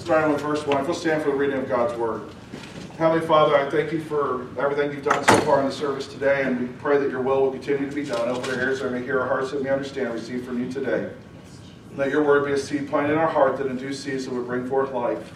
starting with verse 1. Let's stand for the reading of God's Word. Heavenly Father, I thank you for everything you've done so far in the service today, and we pray that your will will continue to be done. Open our ears that we may hear our hearts that we understand and receive from you today. Let your word be a seed planted in our heart that in due season would bring forth life.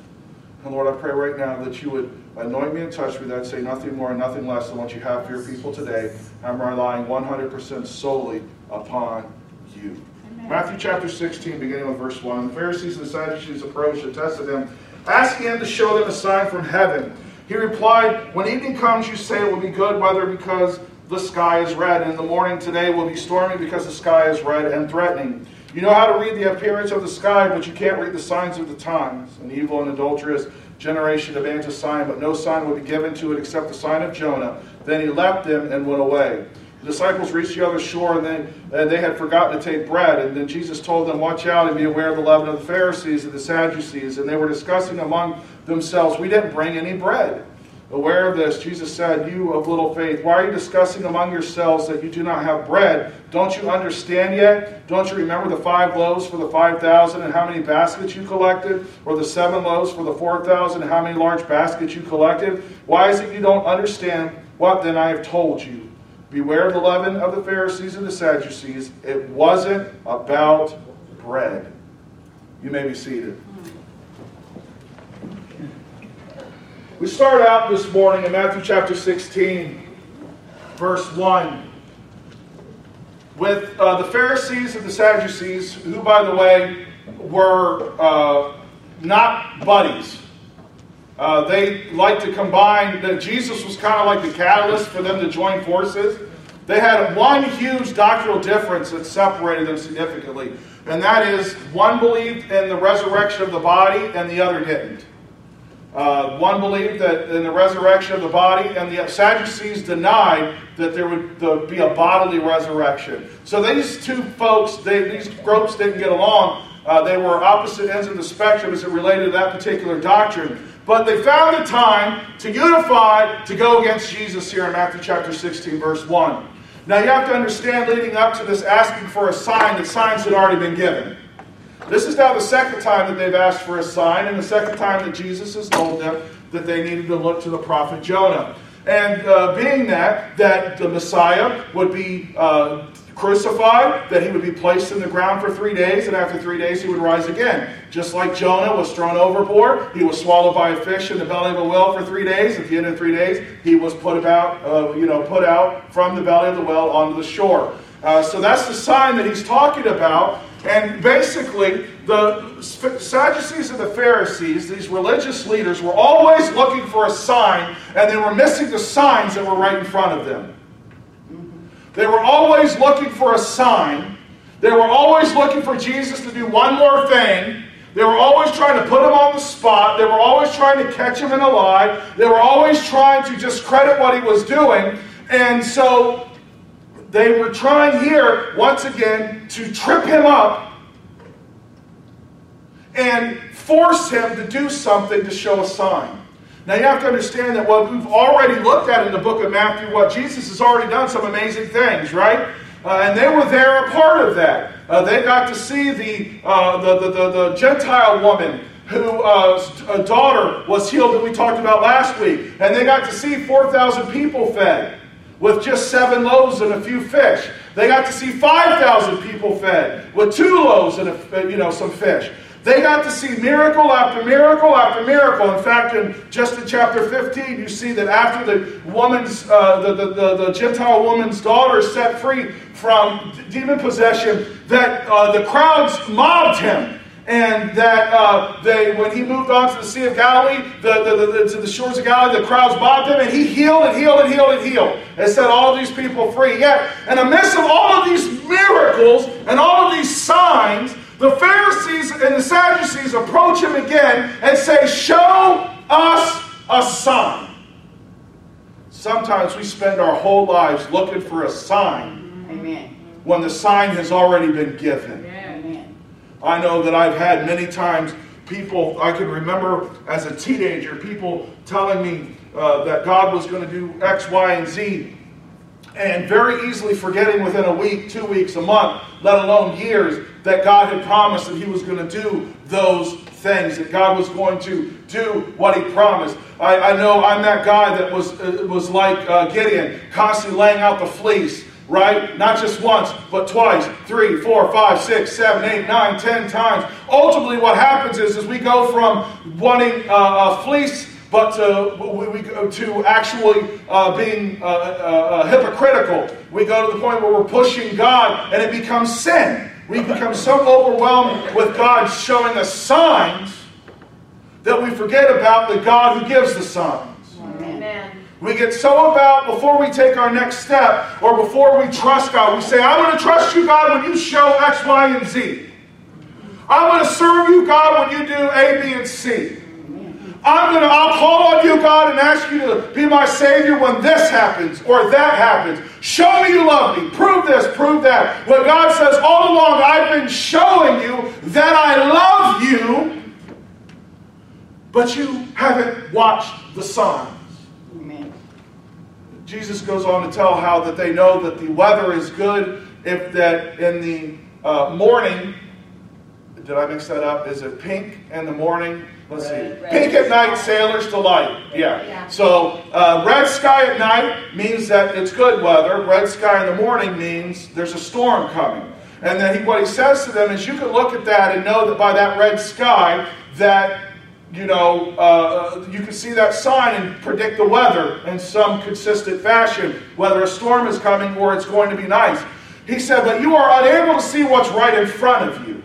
And Lord, I pray right now that you would anoint me and touch me, that say nothing more and nothing less than what you have for your people today. I'm relying 100% solely upon you. Matthew chapter 16, beginning with verse 1. The Pharisees and the Sadducees approached and tested him, asking him to show them a sign from heaven. He replied, When evening comes, you say it will be good weather because the sky is red, and in the morning today will be stormy because the sky is red and threatening. You know how to read the appearance of the sky, but you can't read the signs of the times. An evil and adulterous generation demands a sign, but no sign will be given to it except the sign of Jonah. Then he left them and went away. The disciples reached the other shore, and and they had forgotten to take bread. And then Jesus told them, Watch out and be aware of the leaven of the Pharisees and the Sadducees. And they were discussing among themselves, We didn't bring any bread. Aware of this, Jesus said, You of little faith, why are you discussing among yourselves that you do not have bread? Don't you understand yet? Don't you remember the five loaves for the 5,000 and how many baskets you collected? Or the seven loaves for the 4,000 and how many large baskets you collected? Why is it you don't understand what then I have told you? Beware of the leaven of the Pharisees and the Sadducees. It wasn't about bread. You may be seated. We start out this morning in Matthew chapter 16, verse 1, with uh, the Pharisees and the Sadducees, who, by the way, were uh, not buddies. Uh, they like to combine, that Jesus was kind of like the catalyst for them to join forces. They had one huge doctrinal difference that separated them significantly, and that is one believed in the resurrection of the body and the other didn't. Uh, one believed that in the resurrection of the body, and the Sadducees denied that there would be a bodily resurrection. So these two folks, they, these groups didn't get along. Uh, they were opposite ends of the spectrum as it related to that particular doctrine. But they found the time to unify to go against Jesus here in Matthew chapter 16, verse 1. Now you have to understand, leading up to this asking for a sign, that signs had already been given. This is now the second time that they've asked for a sign, and the second time that Jesus has told them that they needed to look to the prophet Jonah. And uh, being that, that the Messiah would be uh, crucified, that he would be placed in the ground for three days, and after three days he would rise again. Just like Jonah was thrown overboard, he was swallowed by a fish in the belly of a well for three days. At the end of three days, he was put about, uh, you know, put out from the belly of the well onto the shore. Uh, so that's the sign that he's talking about. And basically, the Sadducees and the Pharisees, these religious leaders, were always looking for a sign, and they were missing the signs that were right in front of them. They were always looking for a sign. They were always looking for Jesus to do one more thing. They were always trying to put him on the spot. They were always trying to catch him in a lie. They were always trying to discredit what he was doing. And so they were trying here, once again, to trip him up and force him to do something to show a sign. Now you have to understand that what we've already looked at in the book of Matthew, what Jesus has already done some amazing things, right? Uh, and they were there a part of that. Uh, they got to see the, uh, the, the, the, the, Gentile woman whose uh, daughter was healed that we talked about last week. And they got to see 4,000 people fed with just seven loaves and a few fish. They got to see 5,000 people fed with two loaves and a, you know, some fish. They got to see miracle after miracle after miracle. In fact, in just in chapter 15, you see that after the woman's, uh, the, the, the, the, Gentile woman's daughter set free from demon possession, that uh, the crowds mobbed him and that uh, they, when he moved on to the Sea of Galilee, the, the, the, to the shores of Galilee, the crowds mobbed him, and he healed and healed and healed and healed, and set all these people free. Yet, in the midst of all of these miracles and all of these signs, the Pharisees and the Sadducees approach him again and say, Show us a sign. Sometimes we spend our whole lives looking for a sign Amen. when the sign has already been given. Amen. I know that I've had many times people, I can remember as a teenager, people telling me uh, that God was going to do X, Y, and Z, and very easily forgetting within a week, two weeks, a month, let alone years, that God had promised that He was going to do those things, that God was going to do what He promised. I, I know I'm that guy that was, uh, was like uh, Gideon, constantly laying out the fleece right? Not just once, but twice, three, four, five, six, seven, eight, nine, ten times. Ultimately, what happens is, is we go from wanting uh, a fleece, but to, we, we go to actually uh, being uh, uh, uh, hypocritical. We go to the point where we're pushing God, and it becomes sin. We become so overwhelmed with God showing us signs that we forget about the God who gives the signs. Amen. We get so about before we take our next step or before we trust God, we say, I'm going to trust you, God, when you show X, Y, and Z. I'm going to serve you, God, when you do A, B, and C. I'm going to, I'll call on you, God, and ask you to be my Savior when this happens or that happens. Show me you love me. Prove this, prove that. When God says, all along, I've been showing you that I love you, but you haven't watched the signs. Amen. Jesus goes on to tell how that they know that the weather is good if that in the uh, morning, did I mix that up? Is it pink in the morning? Let's see. Pink at night, sailors delight. Yeah. Yeah. So uh, red sky at night means that it's good weather. Red sky in the morning means there's a storm coming. And then he, what he says to them is, you can look at that and know that by that red sky that you know, uh, you can see that sign and predict the weather in some consistent fashion, whether a storm is coming or it's going to be nice. He said, but you are unable to see what's right in front of you.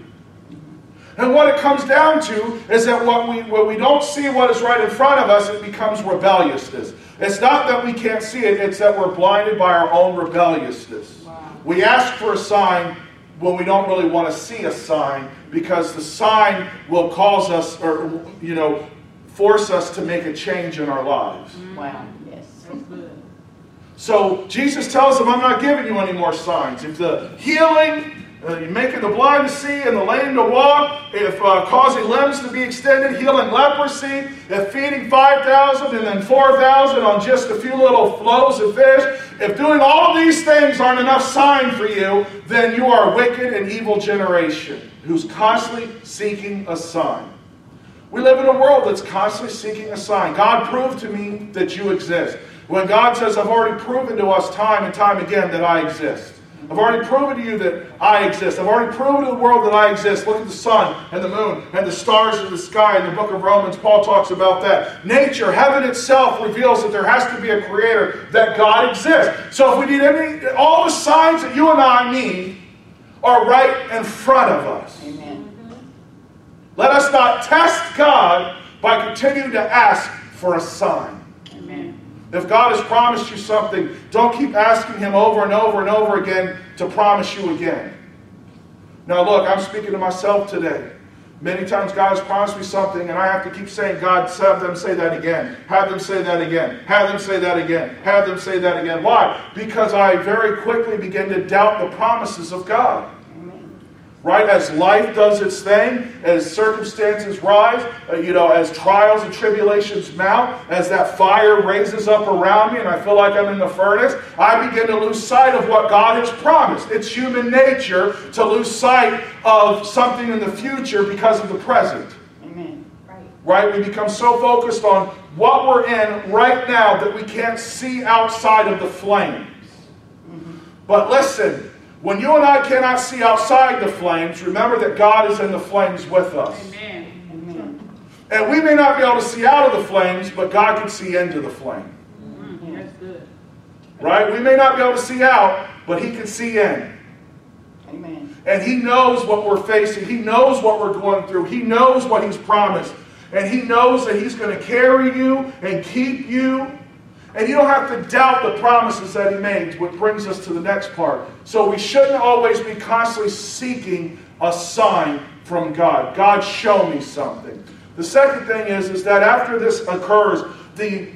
And what it comes down to is that what we, when we don't see what is right in front of us, it becomes rebelliousness. It's not that we can't see it, it's that we're blinded by our own rebelliousness. We ask for a sign when we don't really want to see a sign because the sign will cause us or you know force us to make a change in our lives. Mm. Wow. Yes. So Jesus tells them, I'm not giving you any more signs. If the healing, uh, making the blind to see and the lame to walk, if uh, causing limbs to be extended, healing leprosy, if feeding 5,000 and then 4,000 on just a few little flows of fish, if doing all of these things aren't enough sign for you, then you are a wicked and evil generation who's constantly seeking a sign. We live in a world that's constantly seeking a sign. God, prove to me that you exist. When God says, I've already proven to us time and time again that I exist. I've already proven to you that I exist. I've already proven to the world that I exist. Look at the sun and the moon and the stars in the sky. In the book of Romans, Paul talks about that. Nature, heaven itself reveals that there has to be a creator, that God exists. So if we need any, all the signs that you and I need are right in front of us. Amen. Let us not test God by continuing to ask for a sign. If God has promised you something, don't keep asking Him over and over and over again to promise you again. Now, look, I'm speaking to myself today. Many times God has promised me something, and I have to keep saying, God, have them say that again. Have them say that again. Have them say that again. Have them say that again. Why? Because I very quickly begin to doubt the promises of God. Right? As life does its thing, as circumstances rise, uh, you know, as trials and tribulations mount, as that fire raises up around me and I feel like I'm in the furnace, I begin to lose sight of what God has promised. It's human nature to lose sight of something in the future because of the present. Amen. Right. Right? We become so focused on what we're in right now that we can't see outside of the flames. But listen, when you and I cannot see outside the flames, remember that God is in the flames with us. Amen. Amen. And we may not be able to see out of the flames, but God can see into the flame. Mm, that's good. Right? We may not be able to see out, but He can see in. Amen. And He knows what we're facing. He knows what we're going through. He knows what He's promised. And He knows that He's going to carry you and keep you. And you don't have to doubt the promises that He made, which brings us to the next part. So we shouldn't always be constantly seeking a sign from God. God, show me something. The second thing is, is that after this occurs, the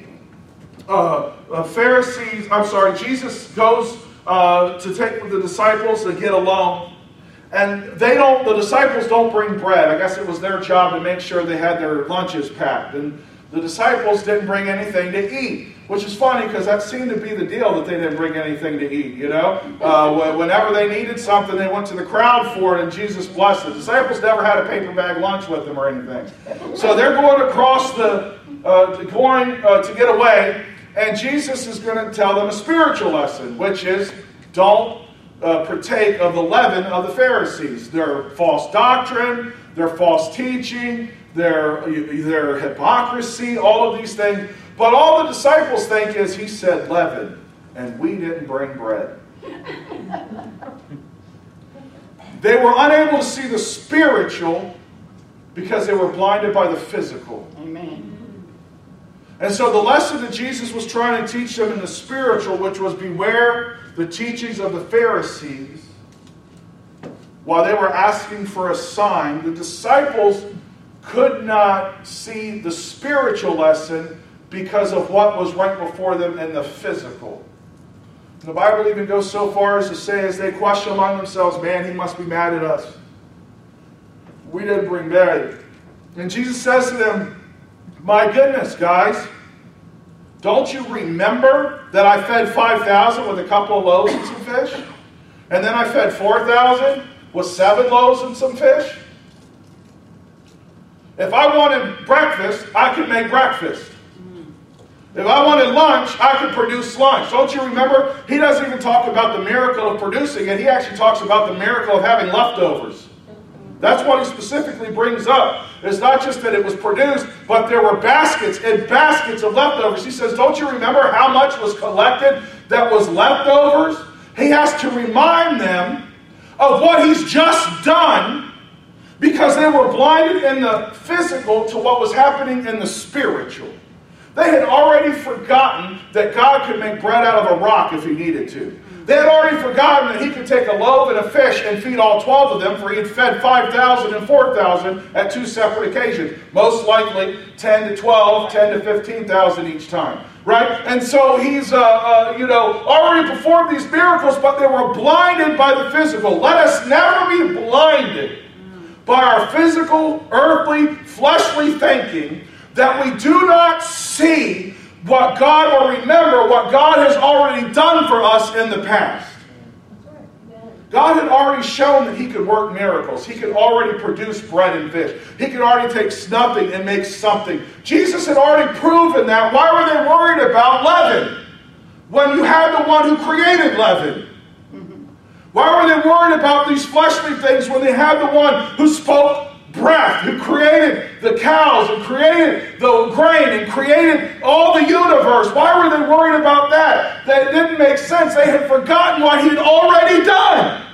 uh, uh, Pharisees, I'm sorry, Jesus goes uh, to take with the disciples to get along. And they don't, the disciples don't bring bread. I guess it was their job to make sure they had their lunches packed. And the disciples didn't bring anything to eat, which is funny because that seemed to be the deal that they didn't bring anything to eat, you know? Uh, whenever they needed something, they went to the crowd for it and Jesus blessed. The disciples never had a paper bag lunch with them or anything. So they're going across the, uh, going uh, to get away, and Jesus is going to tell them a spiritual lesson, which is don't uh, partake of the leaven of the Pharisees. Their false doctrine, their false teaching, their, their hypocrisy, all of these things. But all the disciples think is he said leaven, and we didn't bring bread. they were unable to see the spiritual because they were blinded by the physical. Amen. And so the lesson that Jesus was trying to teach them in the spiritual, which was beware the teachings of the Pharisees, while they were asking for a sign, the disciples could not see the spiritual lesson because of what was right before them in the physical. The Bible even goes so far as to say, as they question among themselves, man, he must be mad at us. We didn't bring bread. And Jesus says to them, my goodness, guys, don't you remember that I fed 5,000 with a couple of loaves and some fish? And then I fed 4,000 with seven loaves and some fish? If I wanted breakfast, I could make breakfast. If I wanted lunch, I could produce lunch. Don't you remember? He doesn't even talk about the miracle of producing it. He actually talks about the miracle of having leftovers. That's what he specifically brings up. It's not just that it was produced, but there were baskets and baskets of leftovers. He says, Don't you remember how much was collected that was leftovers? He has to remind them of what he's just done because they were blinded in the physical to what was happening in the spiritual. They had already forgotten that God could make bread out of a rock if he needed to. They had already forgotten that he could take a loaf and a fish and feed all 12 of them, for he had fed 5,000 and 4,000 at two separate occasions. Most likely 10 to 12, 10 to 15,000 each time. Right? And so he's, uh, uh, you know, already performed these miracles, but they were blinded by the physical. Let us never be blinded by our physical, earthly, fleshly thinking that we do not see what God or remember what God has already done for us in the past. God had already shown that He could work miracles. He could already produce bread and fish. He could already take nothing and make something. Jesus had already proven that. Why were they worried about leaven when you had the one who created leaven? Why were they worried about these fleshly things when they had the one who spoke breath, who created the cows and created the grain and created all the universe. Why were they worried about that? That didn't make sense. They had forgotten what He had already done.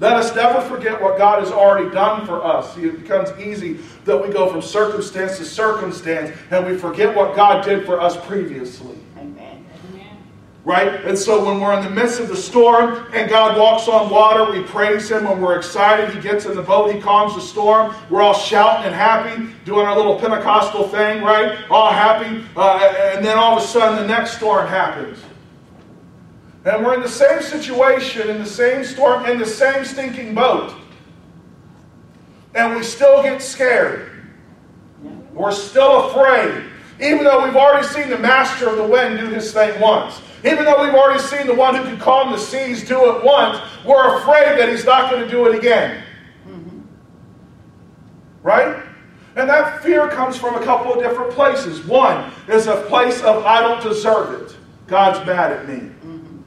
Let us never forget what God has already done for us. It becomes easy that we go from circumstance to circumstance and we forget what God did for us previously. Right? And so when we're in the midst of the storm and God walks on water, we praise Him. When we're excited, He gets in the boat, He calms the storm. We're all shouting and happy, doing our little Pentecostal thing, right? All happy. Uh, and then all of a sudden, the next storm happens. And we're in the same situation, in the same storm, in the same stinking boat. And we still get scared. We're still afraid. Even though we've already seen the master of the wind do his thing once. Even though we've already seen the one who can calm the seas do it once, we're afraid that he's not going to do it again. Mm-hmm. Right? And that fear comes from a couple of different places. One is a place of, I don't deserve it. God's mad at me. Mm-hmm.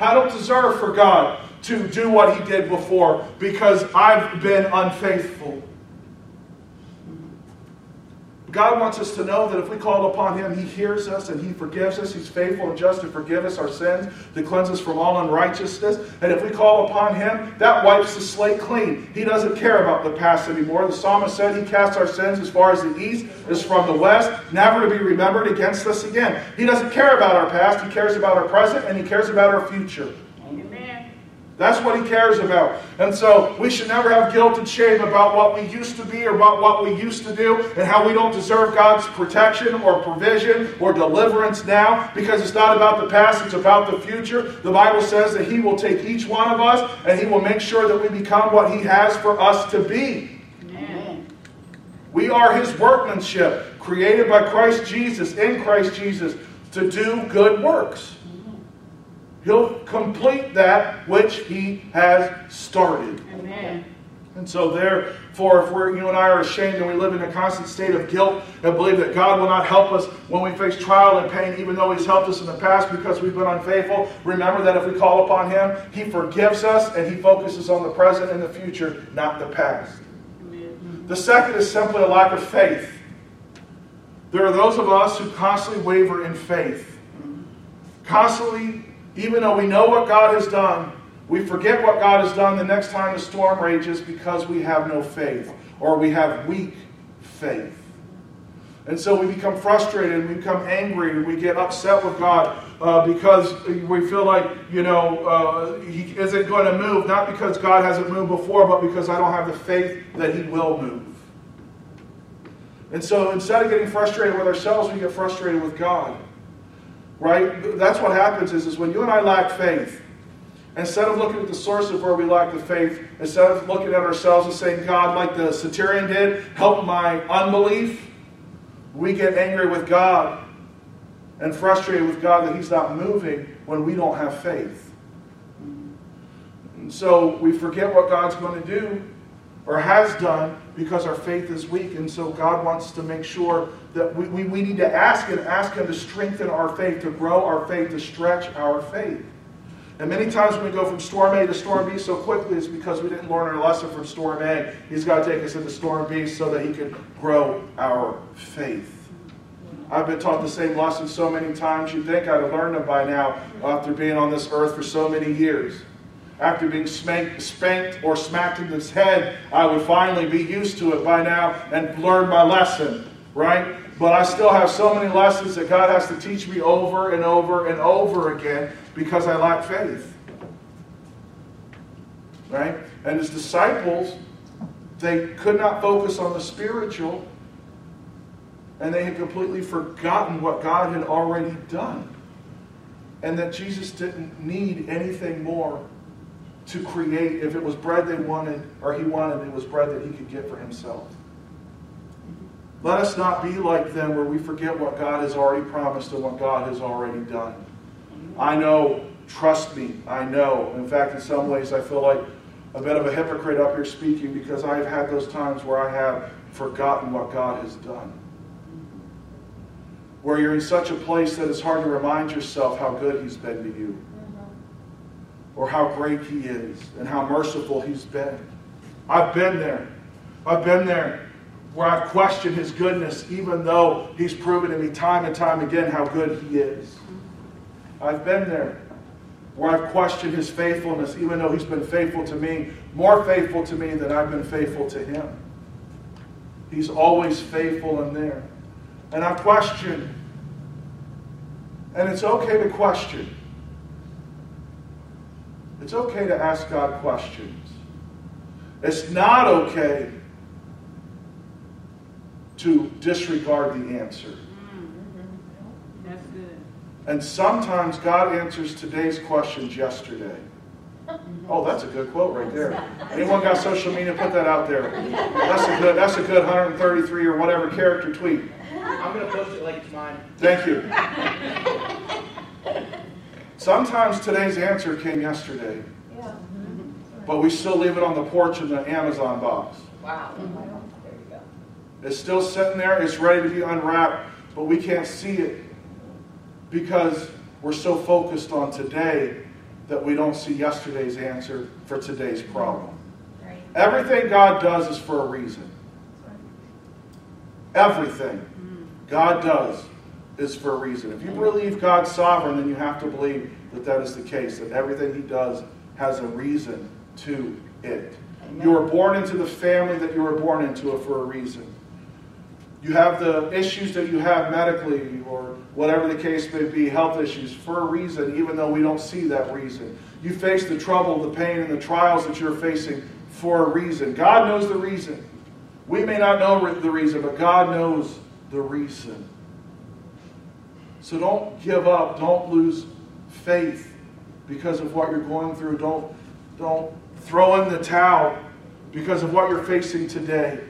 I don't deserve for God to do what he did before because I've been unfaithful. God wants us to know that if we call upon Him, He hears us and He forgives us. He's faithful and just to forgive us our sins, to cleanse us from all unrighteousness. And if we call upon Him, that wipes the slate clean. He doesn't care about the past anymore. The psalmist said He casts our sins as far as the east is from the west, never to be remembered against us again. He doesn't care about our past. He cares about our present and He cares about our future. That's what he cares about. And so we should never have guilt and shame about what we used to be or about what we used to do and how we don't deserve God's protection or provision or deliverance now because it's not about the past, it's about the future. The Bible says that he will take each one of us and he will make sure that we become what he has for us to be. Amen. We are his workmanship, created by Christ Jesus, in Christ Jesus, to do good works. He'll complete that which he has started. Amen. And so, therefore, if we're, you and I are ashamed and we live in a constant state of guilt and believe that God will not help us when we face trial and pain, even though He's helped us in the past because we've been unfaithful, remember that if we call upon Him, He forgives us and He focuses on the present and the future, not the past. Amen. The second is simply a lack of faith. There are those of us who constantly waver in faith. Mm-hmm. Constantly, even though we know what God has done, we forget what God has done the next time the storm rages because we have no faith or we have weak faith. And so we become frustrated and we become angry and we get upset with God uh, because we feel like, you know, uh, He isn't going to move, not because God hasn't moved before, but because I don't have the faith that He will move. And so instead of getting frustrated with ourselves, we get frustrated with God. Right? That's what happens is, is when you and I lack faith, instead of looking at the source of where we lack the faith, instead of looking at ourselves and saying, God, like the centurion did, help my unbelief, we get angry with God and frustrated with God that He's not moving when we don't have faith. And so we forget what God's going to do or has done because our faith is weak. And so God wants to make sure that we, we, we need to ask and ask Him to strengthen our faith, to grow our faith, to stretch our faith. And many times when we go from storm A to storm B so quickly, it's because we didn't learn our lesson from storm A. He's got to take us into storm B so that He can grow our faith. I've been taught the same lesson so many times, you'd think I'd have learned them by now after being on this earth for so many years. After being spanked, spanked or smacked in the head, I would finally be used to it by now and learn my lesson, right? But I still have so many lessons that God has to teach me over and over and over again because I lack faith. Right? And his disciples, they could not focus on the spiritual and they had completely forgotten what God had already done. And that Jesus didn't need anything more to create. If it was bread they wanted, or he wanted, it was bread that he could get for himself. Let us not be like them where we forget what God has already promised and what God has already done. I know, trust me, I know. In fact, in some ways, I feel like a bit of a hypocrite up here speaking because I have had those times where I have forgotten what God has done. Where you're in such a place that it's hard to remind yourself how good He's been to you, or how great He is, and how merciful He's been. I've been there. I've been there where I've questioned His goodness, even though He's proven to me time and time again how good He is. I've been there where I've questioned His faithfulness, even though He's been faithful to me, more faithful to me than I've been faithful to Him. He's always faithful in there. And I've questioned. And it's okay to question. It's okay to ask God questions. It's not okay to disregard the answer. Mm, mm-hmm. That's good. And sometimes God answers today's questions yesterday. Mm-hmm. Oh, that's a good quote right there. Anyone got social media? Put that out there. That's a good. That's a good 133 or whatever character tweet. I'm gonna post it like it's mine. Thank you. Sometimes today's answer came yesterday, Yeah. but we still leave it on the porch in the Amazon box. Wow. Mm-hmm. There you go. It's still sitting there. It's ready to be unwrapped, but we can't see it because we're so focused on today that we don't see yesterday's answer for today's problem. Right. Everything God does is for a reason. Everything God does is for a reason. If you believe God's sovereign, then you have to believe that that is the case, that everything He does has a reason to it. You were born into the family that you were born into for a reason. You have the issues that you have medically or whatever the case may be, health issues, for a reason, even though we don't see that reason. You face the trouble, the pain, and the trials that you're facing for a reason. God knows the reason. We may not know the reason, but God knows the reason. So don't give up. Don't lose faith because of what you're going through. Don't, don't throw in the towel because of what you're facing today.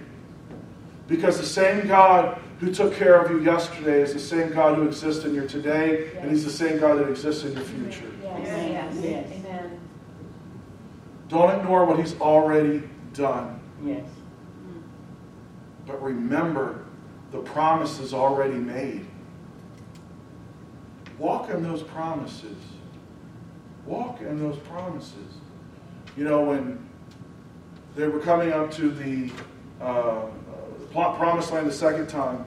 Because the same God who took care of you yesterday is the same God who exists in your today, and He's the same God that exists in your future. Yes, yes, Yes. amen. Don't ignore what He's already done. Yes. But remember the promises already made. Walk in those promises. Walk in those promises. You know, when they were coming up to the uh, promised land the second time,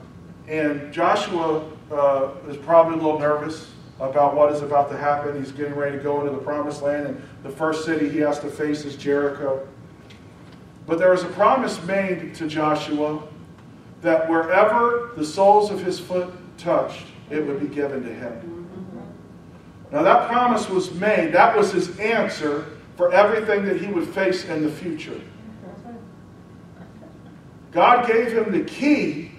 and Joshua uh, is probably a little nervous about what is about to happen. He's getting ready to go into the promised land, and the first city he has to face is Jericho. But there is a promise made to Joshua that wherever the soles of his foot touched, it would be given to him. Now, that promise was made, that was his answer for everything that he would face in the future. God gave him the key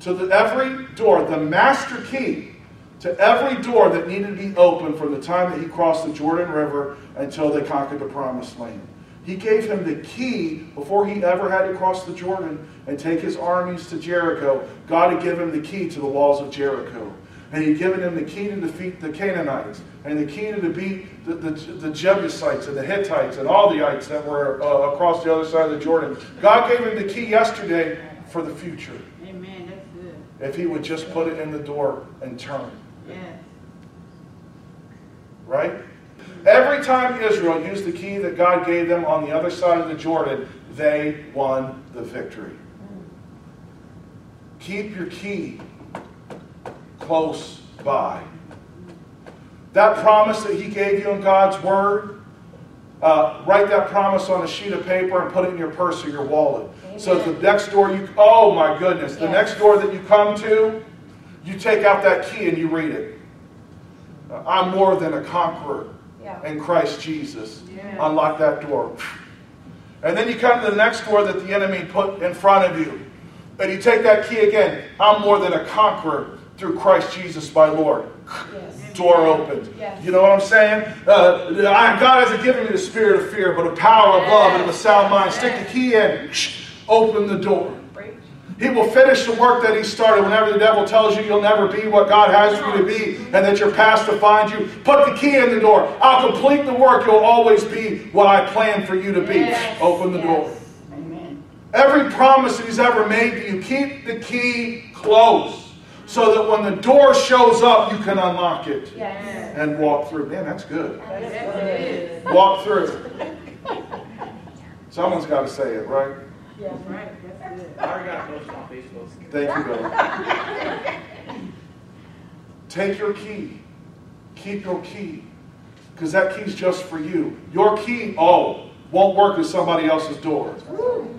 to the, every door, the master key to every door that needed to be opened from the time that he crossed the Jordan River until they conquered the promised land. He gave him the key before he ever had to cross the Jordan and take his armies to Jericho. God had given him the key to the walls of Jericho. And he'd given him the key to defeat the Canaanites and the key to defeat the, the, the Jebusites and the Hittites and all the ites that were uh, across the other side of the Jordan. God gave him the key yesterday for the future. Amen. That's good. If he would just put it in the door and turn. Yes. Right? Every time Israel used the key that God gave them on the other side of the Jordan, they won the victory. Keep your key close by. That promise that He gave you in God's Word, uh, write that promise on a sheet of paper and put it in your purse or your wallet. So the next door you, oh my goodness, the Yes. next door that you come to, you take out that key and you read it. Uh, I'm more than a conqueror Yeah. in Christ Jesus. Yeah. Unlock that door. And then you come to the next door that the enemy put in front of you. And you take that key again. I'm more than a conqueror through Christ Jesus my Lord. Yes. Door opened. Yes. You know what I'm saying? Uh, God hasn't given me the spirit of fear, but a power of love and of a sound mind. Stick the key in. Open the door. He will finish the work that he started. Whenever the devil tells you you'll never be what God has for you to be and that your past defines you, put the key in the door. I'll complete the work. You'll always be what I planned for you to be. Yes. Open the Yes. door. Amen. Every promise that he's ever made to you, keep the key close so that when the door shows up, you can unlock it Yes. and walk through. Man, that's good. Yes. Walk through. Someone's got to say it, right? Yes. Right. That's good. I already got posted on Facebook. Thank you, Billy. Take your key. Keep your key. Because that key's just for you. Your key, oh, won't work at somebody else's door.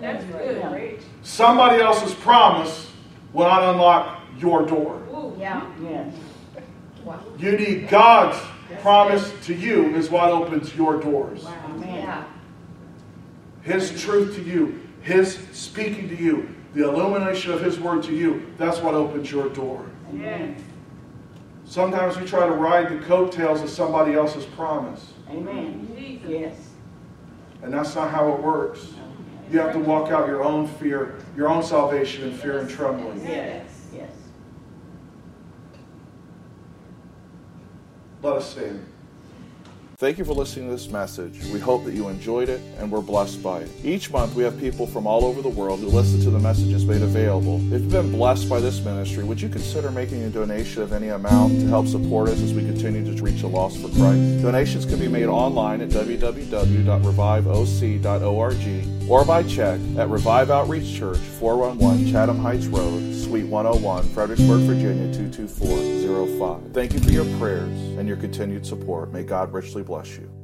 That's good. Somebody else's promise will not unlock your door. Ooh. Yeah. Yes. Wow. You need God's promise to you is what opens your doors. Amen. Yeah. His truth to you, His speaking to you, the illumination of His word to you, that's what opens your door. Yes. Sometimes we try to ride the coattails of somebody else's promise, Amen. Jesus. Yes. and that's not how it works. You have to walk out your own fear, your own salvation in fear and trembling. Yes. Yes. Let us stand. Thank you for listening to this message. We hope that you enjoyed it and were blessed by it. Each month, we have people from all over the world who listen to the messages made available. If you've been blessed by this ministry, would you consider making a donation of any amount to help support us as we continue to reach the lost for Christ? Donations can be made online at www.reviveoc.org or by check at Revive Outreach Church, 411 Chatham Heights Road, Suite 101, Fredericksburg, Virginia 22405. Thank you for your prayers and your continued support. May God richly bless you.